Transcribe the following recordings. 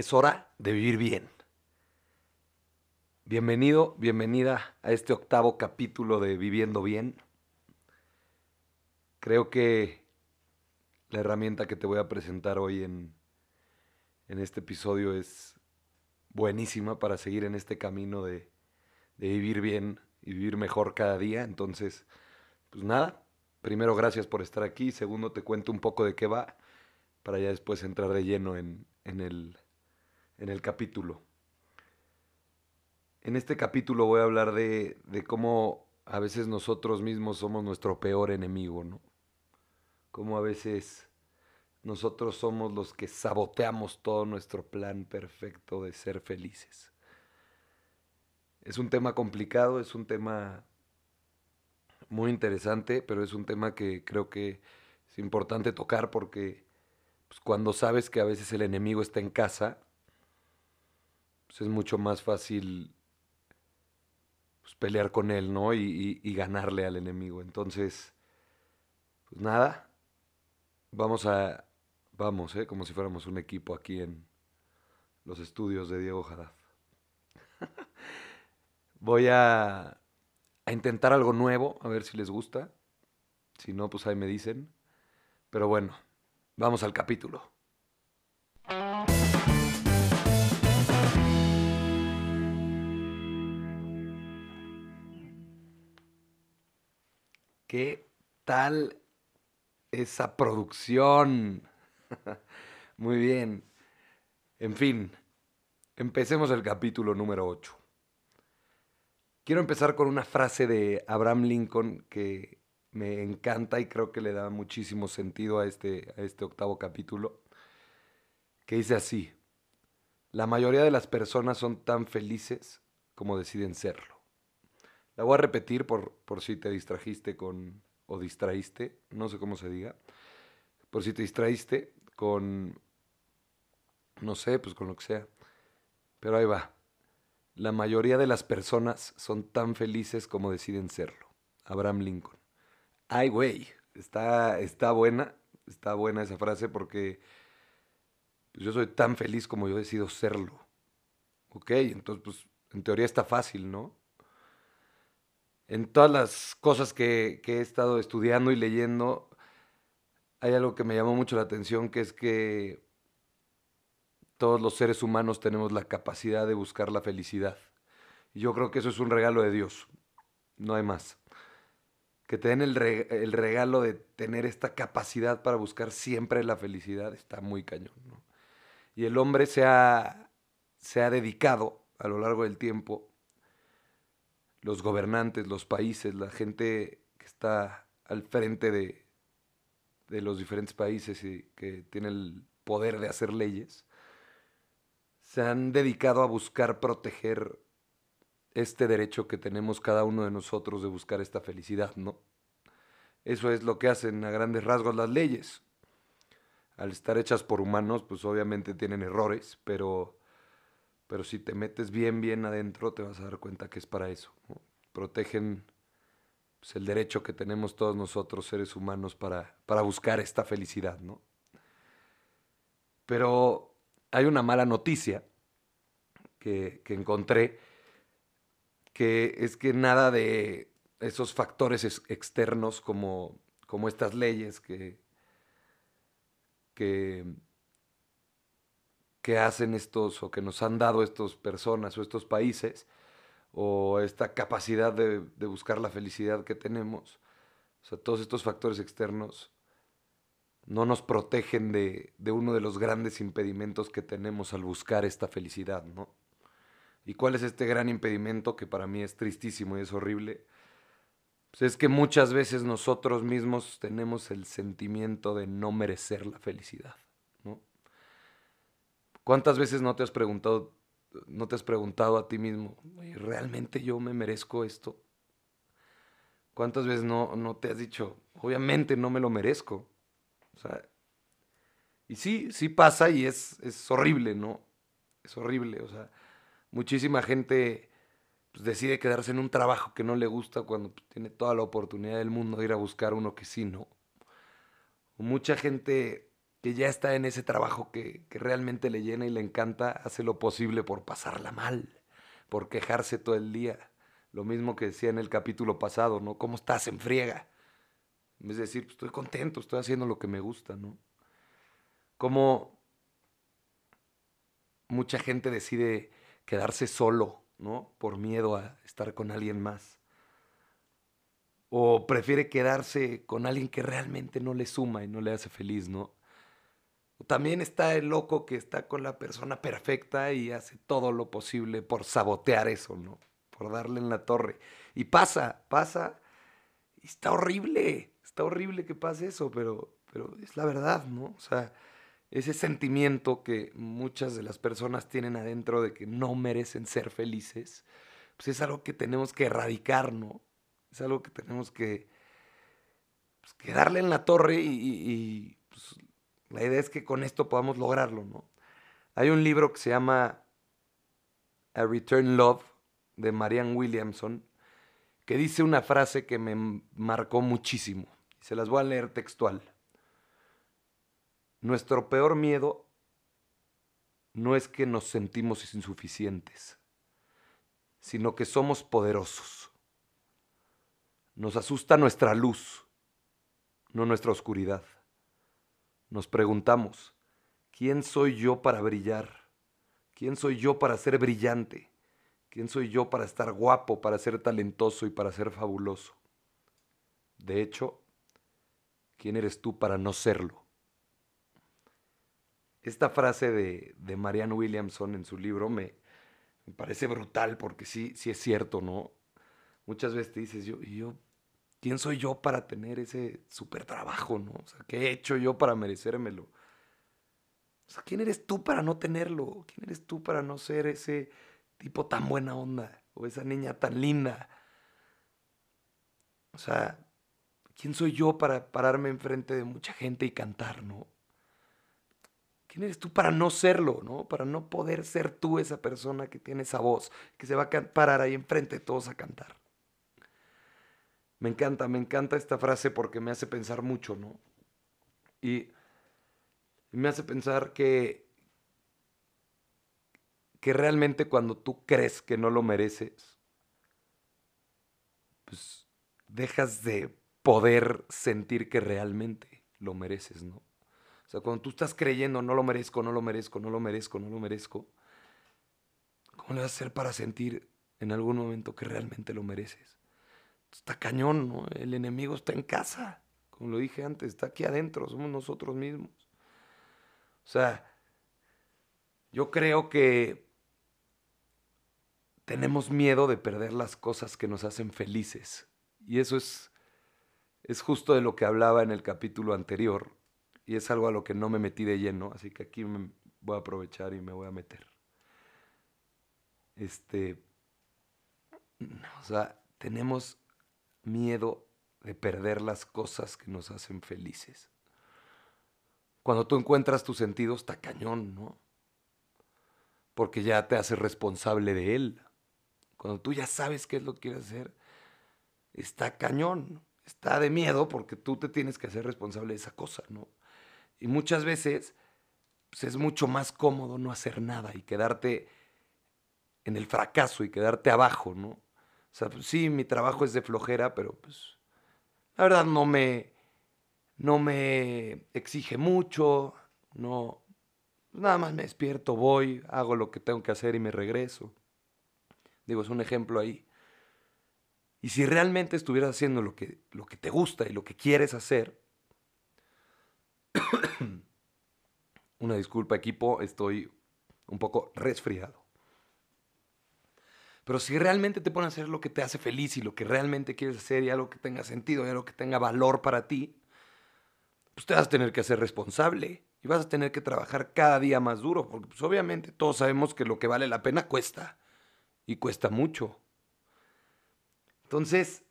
Es hora de vivir bien. Bienvenido, bienvenida a este octavo capítulo de Viviendo Bien. Creo que la herramienta que te voy a presentar hoy en, en este episodio es buenísima para seguir en este camino de, de vivir bien y vivir mejor cada día. Entonces, pues nada, primero gracias por estar aquí. Segundo, te cuento un poco de qué va para ya después entrar de lleno en, en el, en el capítulo. En este capítulo voy a hablar de, cómo a veces nosotros mismos somos nuestro peor enemigo, ¿no? Cómo a veces nosotros somos los que saboteamos todo nuestro plan perfecto de ser felices. Es un tema complicado, es un tema muy interesante, pero es un tema que creo que es importante tocar porque pues, cuando sabes que a veces el enemigo está en casa, pues es mucho más fácil pues, pelear con él, ¿no? Y, y, ganarle al enemigo. Entonces, pues nada, vamos a, vamos, ¿eh? Como si fuéramos un equipo aquí en los estudios de Diego Haddad. Voy a, a intentar algo nuevo, a ver si les gusta. Si no, pues ahí me dicen. Pero bueno, vamos al capítulo. ¿Qué tal esa producción? Muy bien. En fin, empecemos el capítulo número 8. Quiero empezar con una frase de Abraham Lincoln que me encanta y creo que le da muchísimo sentido a este, a este octavo capítulo, que dice así, la mayoría de las personas son tan felices como deciden serlo. La voy a repetir por, por si te distrajiste con, o distraíste, no sé cómo se diga, por si te distraíste con, no sé, pues con lo que sea. Pero ahí va. La mayoría de las personas son tan felices como deciden serlo. Abraham Lincoln. Ay, güey, está, está buena, está buena esa frase porque pues, yo soy tan feliz como yo decido serlo. Ok, entonces pues en teoría está fácil, ¿no? En todas las cosas que, he estado estudiando y leyendo, hay algo que me llamó mucho la atención, que es que todos los seres humanos tenemos la capacidad de buscar la felicidad. Y yo creo que eso es un regalo de Dios, no hay más. Que te den el regalo de tener esta capacidad para buscar siempre la felicidad está muy cañón. ¿no? Y el hombre se ha, se ha dedicado a lo largo del tiempo los gobernantes, los países, la gente que está al frente de, de los diferentes países y que tiene el poder de hacer leyes, se han dedicado a buscar proteger este derecho que tenemos cada uno de nosotros de buscar esta felicidad, ¿no? Eso es lo que hacen a grandes rasgos las leyes. Al estar hechas por humanos, pues obviamente tienen errores, pero pero si te metes bien, bien adentro, te vas a dar cuenta que es para eso. Protegen pues, el derecho que tenemos todos nosotros, seres humanos, para, para buscar esta felicidad. ¿no? Pero hay una mala noticia que, que encontré, que es que nada de esos factores ex externos como, como estas leyes que, que que hacen estos o que nos han dado estas personas o estos países o esta capacidad de, buscar la felicidad que tenemos, o sea, todos estos factores externos no nos protegen de, de, uno de los grandes impedimentos que tenemos al buscar esta felicidad, ¿no? ¿Y cuál es este gran impedimento que para mí es tristísimo y es horrible? Pues es que muchas veces nosotros mismos tenemos el sentimiento de no merecer la felicidad. ¿Cuántas veces no te has preguntado, no te has preguntado a ti mismo, ¿realmente yo me merezco esto? ¿Cuántas veces no, no te has dicho, obviamente no me lo merezco? O sea, y sí, sí pasa y es, es horrible, ¿no? Es horrible, o sea, muchísima gente pues, decide quedarse en un trabajo que no le gusta cuando pues, tiene toda la oportunidad del mundo de ir a buscar uno que sí, ¿no? Mucha gente que ya está en ese trabajo que, que realmente le llena y le encanta, hace lo posible por pasarla mal, por quejarse todo el día. Lo mismo que decía en el capítulo pasado, ¿no? ¿Cómo estás en friega? De decir, pues, estoy contento, estoy haciendo lo que me gusta, ¿no? Como mucha gente decide quedarse solo, ¿no? Por miedo a estar con alguien más. O prefiere quedarse con alguien que realmente no le suma y no le hace feliz, ¿no? También está el loco que está con la persona perfecta y hace todo lo posible por sabotear eso, ¿no? Por darle en la torre. Y pasa, pasa. Y está horrible, está horrible que pase eso, pero, pero es la verdad, ¿no? O sea, ese sentimiento que muchas de las personas tienen adentro de que no merecen ser felices, pues es algo que tenemos que erradicar, ¿no? Es algo que tenemos que, pues, darle en la torre y, la idea es que con esto podamos lograrlo, ¿no? Hay un libro que se llama A Return Love de Marianne Williamson que dice una frase que me marcó muchísimo. Se las voy a leer textual. Nuestro peor miedo no es que nos sentimos insuficientes, sino que somos poderosos. Nos asusta nuestra luz, no nuestra oscuridad. Nos preguntamos, ¿quién soy yo para brillar? ¿Quién soy yo para ser brillante? ¿Quién soy yo para estar guapo, para ser talentoso y para ser fabuloso? De hecho, ¿quién eres tú para no serlo? esta frase de, de Marianne Williamson en su libro me, parece brutal porque sí, sí es cierto, ¿no? Muchas veces te dices, yo, ¿quién soy yo para tener ese super trabajo, ¿no? O sea, ¿qué he hecho yo para merecérmelo? O sea, ¿quién eres tú para no tenerlo? ¿Quién eres tú para no ser ese tipo tan buena onda? O esa niña tan linda. O sea, ¿quién soy yo para pararme enfrente de mucha gente y cantar, no? ¿Quién eres tú para no serlo, no? Para no poder ser tú esa persona que tiene esa voz, que se va a parar ahí enfrente de todos a cantar. Me encanta, me encanta esta frase porque me hace pensar mucho, ¿no? Y me hace pensar que que realmente cuando tú crees que no lo mereces, pues dejas de poder sentir que realmente lo mereces, ¿no? O sea, cuando tú estás creyendo, no lo merezco, no lo merezco, no lo merezco, no lo merezco, ¿cómo le vas a hacer para sentir en algún momento que realmente lo mereces? Está cañón, ¿no? El enemigo está en casa, como lo dije antes, está aquí adentro, somos nosotros mismos. O sea, yo creo que tenemos miedo de perder las cosas que nos hacen felices. Y eso es, es justo de lo que hablaba en el capítulo anterior, y es algo a lo que no me metí de lleno, así que aquí me voy a aprovechar y me voy a meter. Este, o sea, tenemos miedo de perder las cosas que nos hacen felices. Cuando tú encuentras tu sentido, está cañón, ¿no? Porque ya te haces responsable de él. Cuando tú ya sabes qué es lo que quieres hacer, está cañón. Está de miedo porque tú te tienes que hacer responsable de esa cosa, ¿no? Y muchas veces pues, es mucho más cómodo no hacer nada y quedarte en el fracaso y quedarte abajo, ¿no? O sea, pues, sí, mi trabajo es de flojera, pero pues la verdad no me, no me exige mucho, no, pues, nada más me despierto, voy, hago lo que tengo que hacer y me regreso. Digo, es un ejemplo ahí. Y si realmente estuvieras haciendo lo que, lo que te gusta y lo que quieres hacer, Una disculpa equipo, estoy un poco resfriado. Pero si realmente te pones a hacer lo que te hace feliz y lo que realmente quieres hacer y algo que tenga sentido y algo que tenga valor para ti, pues te vas a tener que hacer responsable y vas a tener que trabajar cada día más duro, porque pues obviamente todos sabemos que lo que vale la pena cuesta y cuesta mucho. Entonces,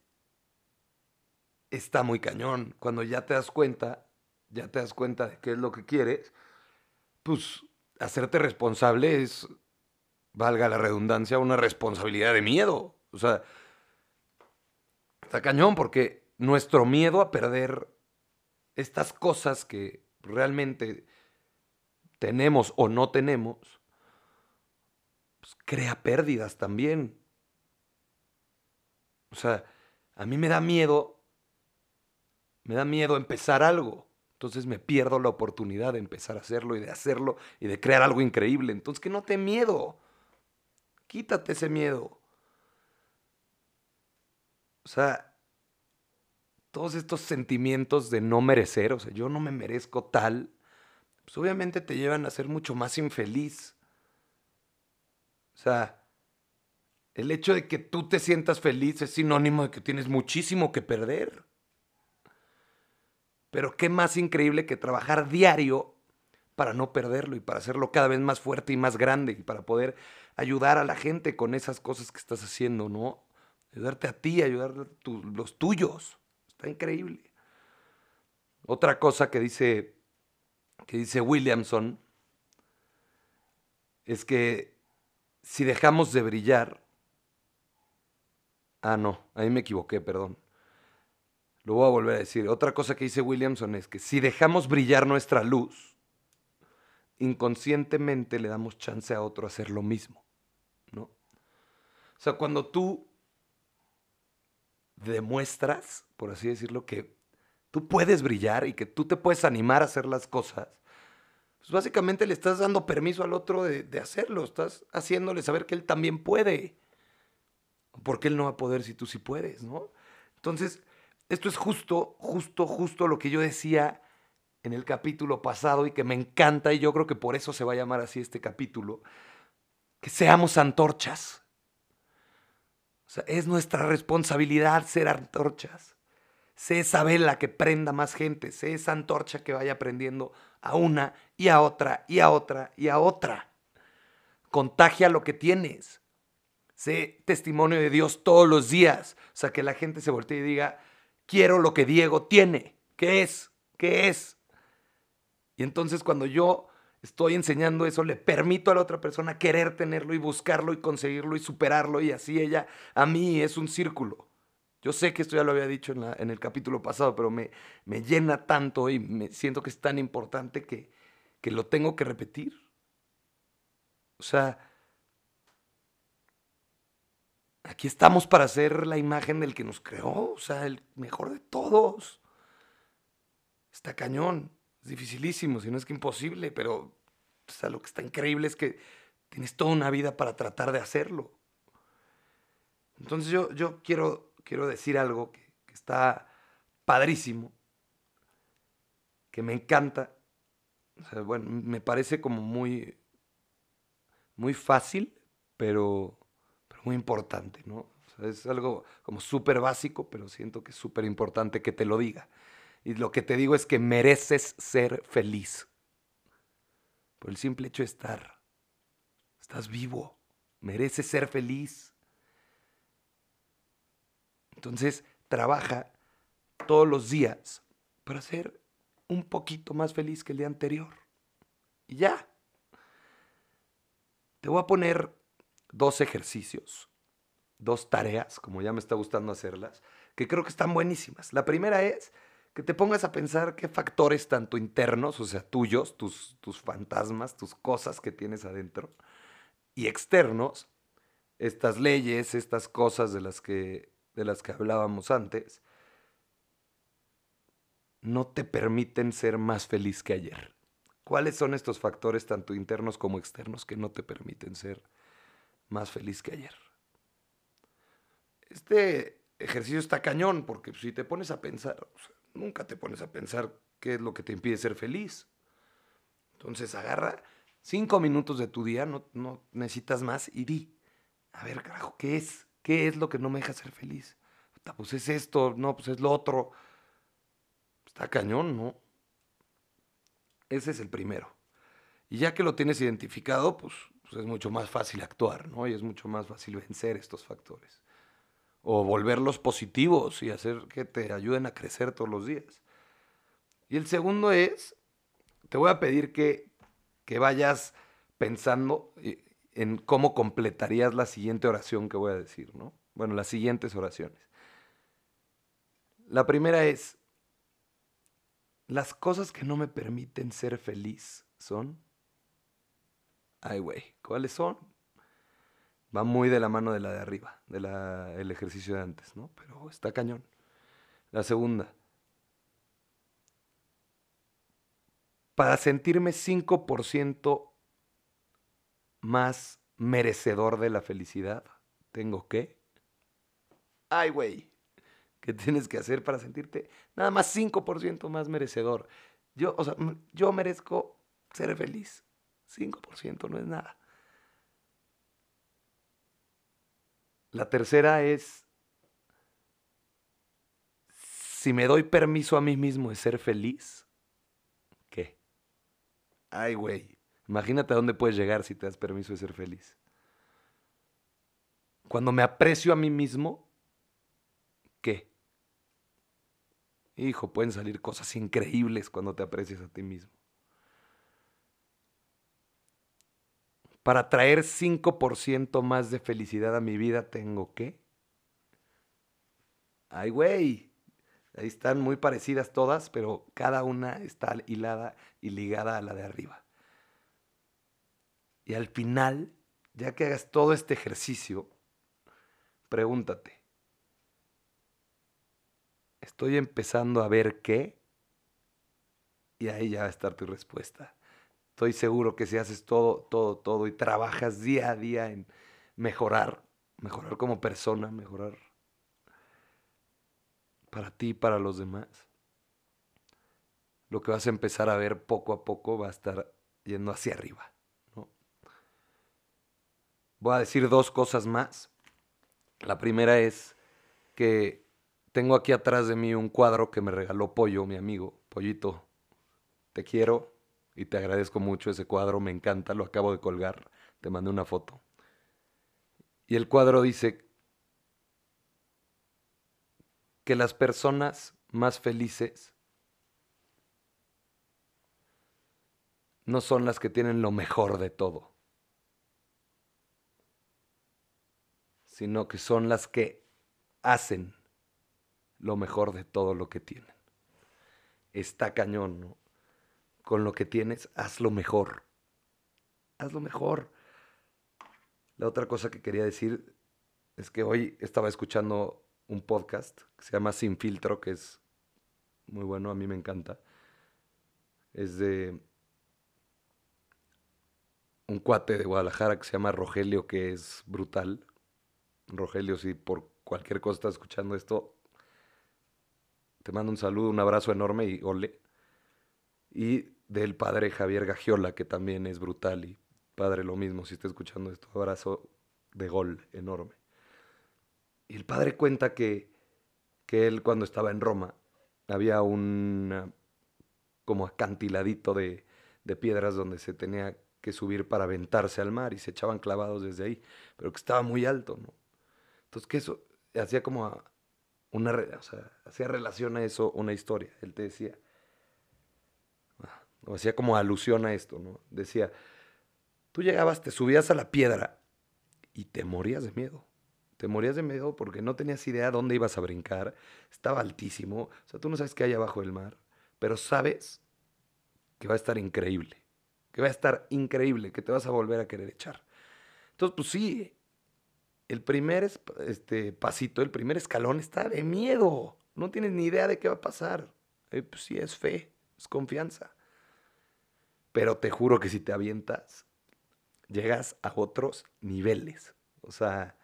está muy cañón cuando ya te das cuenta ya te das cuenta de qué es lo que quieres, pues hacerte responsable es, valga la redundancia, una responsabilidad de miedo. O sea, está cañón porque nuestro miedo a perder estas cosas que realmente tenemos o no tenemos, pues crea pérdidas también. O sea, a mí me da miedo, me da miedo empezar algo. Entonces me pierdo la oportunidad de empezar a hacerlo y de hacerlo y de crear algo increíble. Entonces que no te miedo. Quítate ese miedo. O sea, todos estos sentimientos de no merecer, o sea, yo no me merezco tal, pues obviamente te llevan a ser mucho más infeliz. O sea, el hecho de que tú te sientas feliz es sinónimo de que tienes muchísimo que perder. Pero qué más increíble que trabajar diario para no perderlo y para hacerlo cada vez más fuerte y más grande y para poder ayudar a la gente con esas cosas que estás haciendo, ¿no? Ayudarte a ti, ayudar a los tuyos. Está increíble. Otra cosa que dice, que dice Williamson es que si dejamos de brillar, ah no, ahí me equivoqué, perdón. Lo voy a volver a decir. Otra cosa que dice Williamson es que si dejamos brillar nuestra luz, inconscientemente le damos chance a otro a hacer lo mismo, ¿no? O sea, cuando tú demuestras, por así decirlo, que tú puedes brillar y que tú te puedes animar a hacer las cosas, pues básicamente le estás dando permiso al otro de, hacerlo, estás haciéndole saber que él también puede. Porque él no va a poder si tú sí puedes, ¿no? Entonces, esto es justo, justo, justo lo que yo decía en el capítulo pasado y que me encanta y yo creo que por eso se va a llamar así este capítulo, que seamos antorchas, o sea, es nuestra responsabilidad ser antorchas. Sé esa vela que prenda más gente, sé esa antorcha que vaya prendiendo a una y a otra y a otra y a otra. Contagia lo que tienes. Sé testimonio de Dios todos los días. O sea, que la gente se voltee y diga, quiero lo que Diego tiene. ¿Qué es? ¿Qué es? Y entonces cuando yo estoy enseñando eso, le permito a la otra persona querer tenerlo y buscarlo y conseguirlo y superarlo y así ella a mí es un círculo. Yo sé que esto ya lo había dicho en, el capítulo pasado, pero me, me, llena tanto y me siento que es tan importante que, que lo tengo que repetir. O sea, aquí estamos para ser la imagen del que nos creó, o sea, el mejor de todos. Está cañón. Dificilísimo, si no es que imposible, pero o sea, lo que está increíble es que tienes toda una vida para tratar de hacerlo. Entonces yo, yo quiero, quiero decir algo que, está padrísimo, que me encanta. Bueno, me parece como muy, muy fácil, pero, pero muy importante, ¿no? Es algo como súper básico, pero siento que es súper importante que te lo diga. Y lo que te digo es que mereces ser feliz. Por el simple hecho de estar. Estás vivo. Mereces ser feliz. Entonces, trabaja todos los días para ser un poquito más feliz que el día anterior. Y ya. Te voy a poner dos ejercicios, dos tareas, como ya me está gustando hacerlas, que creo que están buenísimas. La primera es que te pongas a pensar qué factores tanto internos, o sea, tuyos, tus, tus fantasmas, tus cosas que tienes adentro, y externos, estas leyes, estas cosas de las que, de las que hablábamos antes, no te permiten ser más feliz que ayer. ¿Cuáles son estos factores, tanto internos como externos, que no te permiten ser más feliz que ayer? Este ejercicio está cañón, porque si te pones a pensar, nunca te pones a pensar qué es lo que te impide ser feliz. Entonces agarra cinco minutos de tu día, no, no necesitas más, y di, a ver, carajo, ¿qué es? ¿Qué es lo que no me deja ser feliz? Pues es esto, no, pues es lo otro. Está cañón, ¿no? Ese es el primero. Y ya que lo tienes identificado, pues, pues es mucho más fácil actuar, ¿no? Y es mucho más fácil vencer estos factores o volverlos positivos y hacer que te ayuden a crecer todos los días. Y el segundo es, te voy a pedir que, que vayas pensando en cómo completarías la siguiente oración que voy a decir, ¿no? Bueno, las siguientes oraciones. La primera es, las cosas que no me permiten ser feliz son... Ay, güey, ¿cuáles son? Va muy de la mano de la de arriba, del ejercicio de antes, ¿no? Pero está cañón. La segunda. Para sentirme 5% más merecedor de la felicidad, tengo que... Ay, güey. ¿Qué tienes que hacer para sentirte nada más 5% más merecedor? Yo, o sea, yo merezco ser feliz. 5% no es nada. La tercera es, si me doy permiso a mí mismo de ser feliz, ¿qué? Ay, güey, imagínate a dónde puedes llegar si te das permiso de ser feliz. Cuando me aprecio a mí mismo, ¿qué? Hijo, pueden salir cosas increíbles cuando te aprecias a ti mismo. Para traer 5% más de felicidad a mi vida, tengo que. Ay, güey. Ahí están muy parecidas todas, pero cada una está hilada y ligada a la de arriba. Y al final, ya que hagas todo este ejercicio, pregúntate, ¿estoy empezando a ver qué? Y ahí ya va a estar tu respuesta. Estoy seguro que si haces todo, todo, todo y trabajas día a día en mejorar, mejorar como persona, mejorar para ti y para los demás, lo que vas a empezar a ver poco a poco va a estar yendo hacia arriba. Voy a decir dos cosas más. La primera es que tengo aquí atrás de mí un cuadro que me regaló Pollo, mi amigo. Pollito, te quiero, y te agradezco mucho ese cuadro, me encanta, lo acabo de colgar, te mandé una foto. Y el cuadro dice que las personas más felices no son las que tienen lo mejor de todo, sino que son las que hacen lo mejor de todo lo que tienen. Está cañón, ¿no? Con lo que tienes, hazlo mejor. Hazlo mejor. La otra cosa que quería decir es que hoy estaba escuchando un podcast que se llama Sin Filtro, que es muy bueno, a mí me encanta. Es de un cuate de Guadalajara que se llama Rogelio, que es brutal. Rogelio, si por cualquier cosa estás escuchando esto, te mando un saludo, un abrazo enorme y ole. Y del padre Javier Gagiola, que también es brutal y padre lo mismo, si está escuchando esto, abrazo de gol enorme. Y el padre cuenta que, que él cuando estaba en Roma había un como acantiladito de, de piedras donde se tenía que subir para aventarse al mar y se echaban clavados desde ahí, pero que estaba muy alto, ¿no? Entonces que eso hacía como una, o sea, hacía relación a eso una historia. Él te decía, o hacía como alusión a esto, ¿no? Decía, tú llegabas, te subías a la piedra y te morías de miedo. Te morías de miedo porque no tenías idea dónde ibas a brincar, estaba altísimo, o sea, tú no sabes qué hay abajo del mar, pero sabes que va a estar increíble, que va a estar increíble, que te vas a volver a querer echar. Entonces, pues sí, el primer este, pasito, el primer escalón está de miedo, no tienes ni idea de qué va a pasar. Eh, pues sí, es fe, es confianza. Pero te juro que si te avientas, llegas a otros niveles. O sea,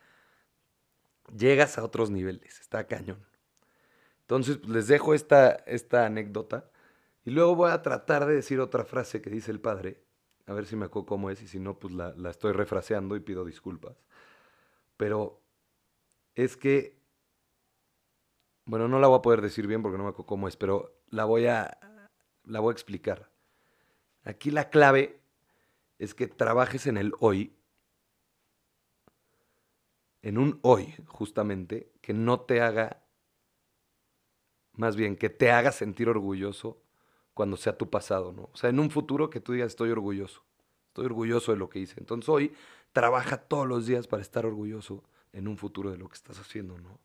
llegas a otros niveles. Está cañón. Entonces, pues, les dejo esta, esta anécdota. Y luego voy a tratar de decir otra frase que dice el padre. A ver si me acuerdo cómo es. Y si no, pues la, la estoy refraseando y pido disculpas. Pero es que. Bueno, no la voy a poder decir bien porque no me acuerdo cómo es, pero la voy a, la voy a explicar. Aquí la clave es que trabajes en el hoy, en un hoy justamente, que no te haga, más bien que te haga sentir orgulloso cuando sea tu pasado, ¿no? O sea, en un futuro que tú digas estoy orgulloso, estoy orgulloso de lo que hice. Entonces hoy trabaja todos los días para estar orgulloso en un futuro de lo que estás haciendo, ¿no?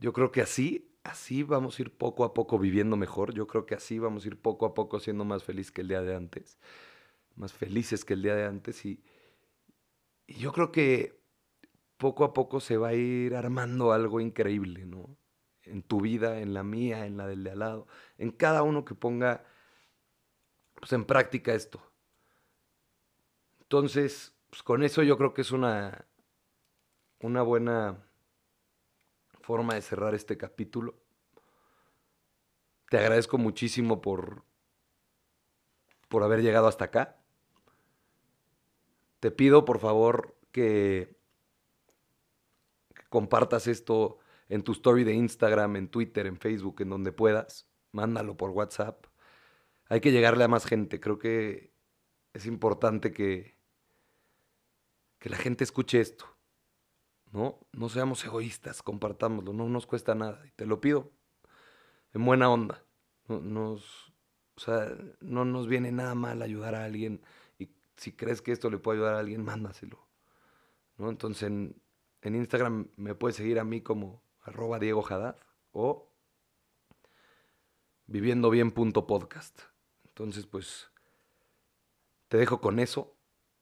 Yo creo que así así vamos a ir poco a poco viviendo mejor. Yo creo que así vamos a ir poco a poco siendo más feliz que el día de antes. Más felices que el día de antes. Y, yo creo que poco a poco se va a ir armando algo increíble, ¿no? En tu vida, en la mía, en la del de al lado. En cada uno que ponga pues, en práctica esto. Entonces, pues, con eso yo creo que es una, una buena forma de cerrar este capítulo. Te agradezco muchísimo por, por haber llegado hasta acá. Te pido por favor que, compartas esto en tu story de Instagram, en Twitter, en Facebook, en donde puedas. Mándalo por WhatsApp. Hay que llegarle a más gente. Creo que es importante que, que la gente escuche esto. ¿No? No seamos egoístas, compartámoslo, no nos cuesta nada. Y te lo pido en buena onda. No, nos, o sea, no nos viene nada mal ayudar a alguien y si crees que esto le puede ayudar a alguien, mándaselo. ¿no? Entonces en, Instagram me puedes seguir a mí como arroba Diego Haddad o viviendobien.podcast. Entonces, pues, te dejo con eso.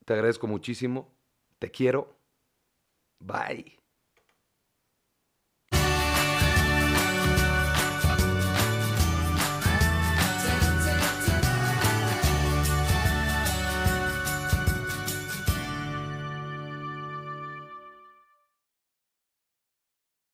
Te agradezco muchísimo. Te quiero. Bye.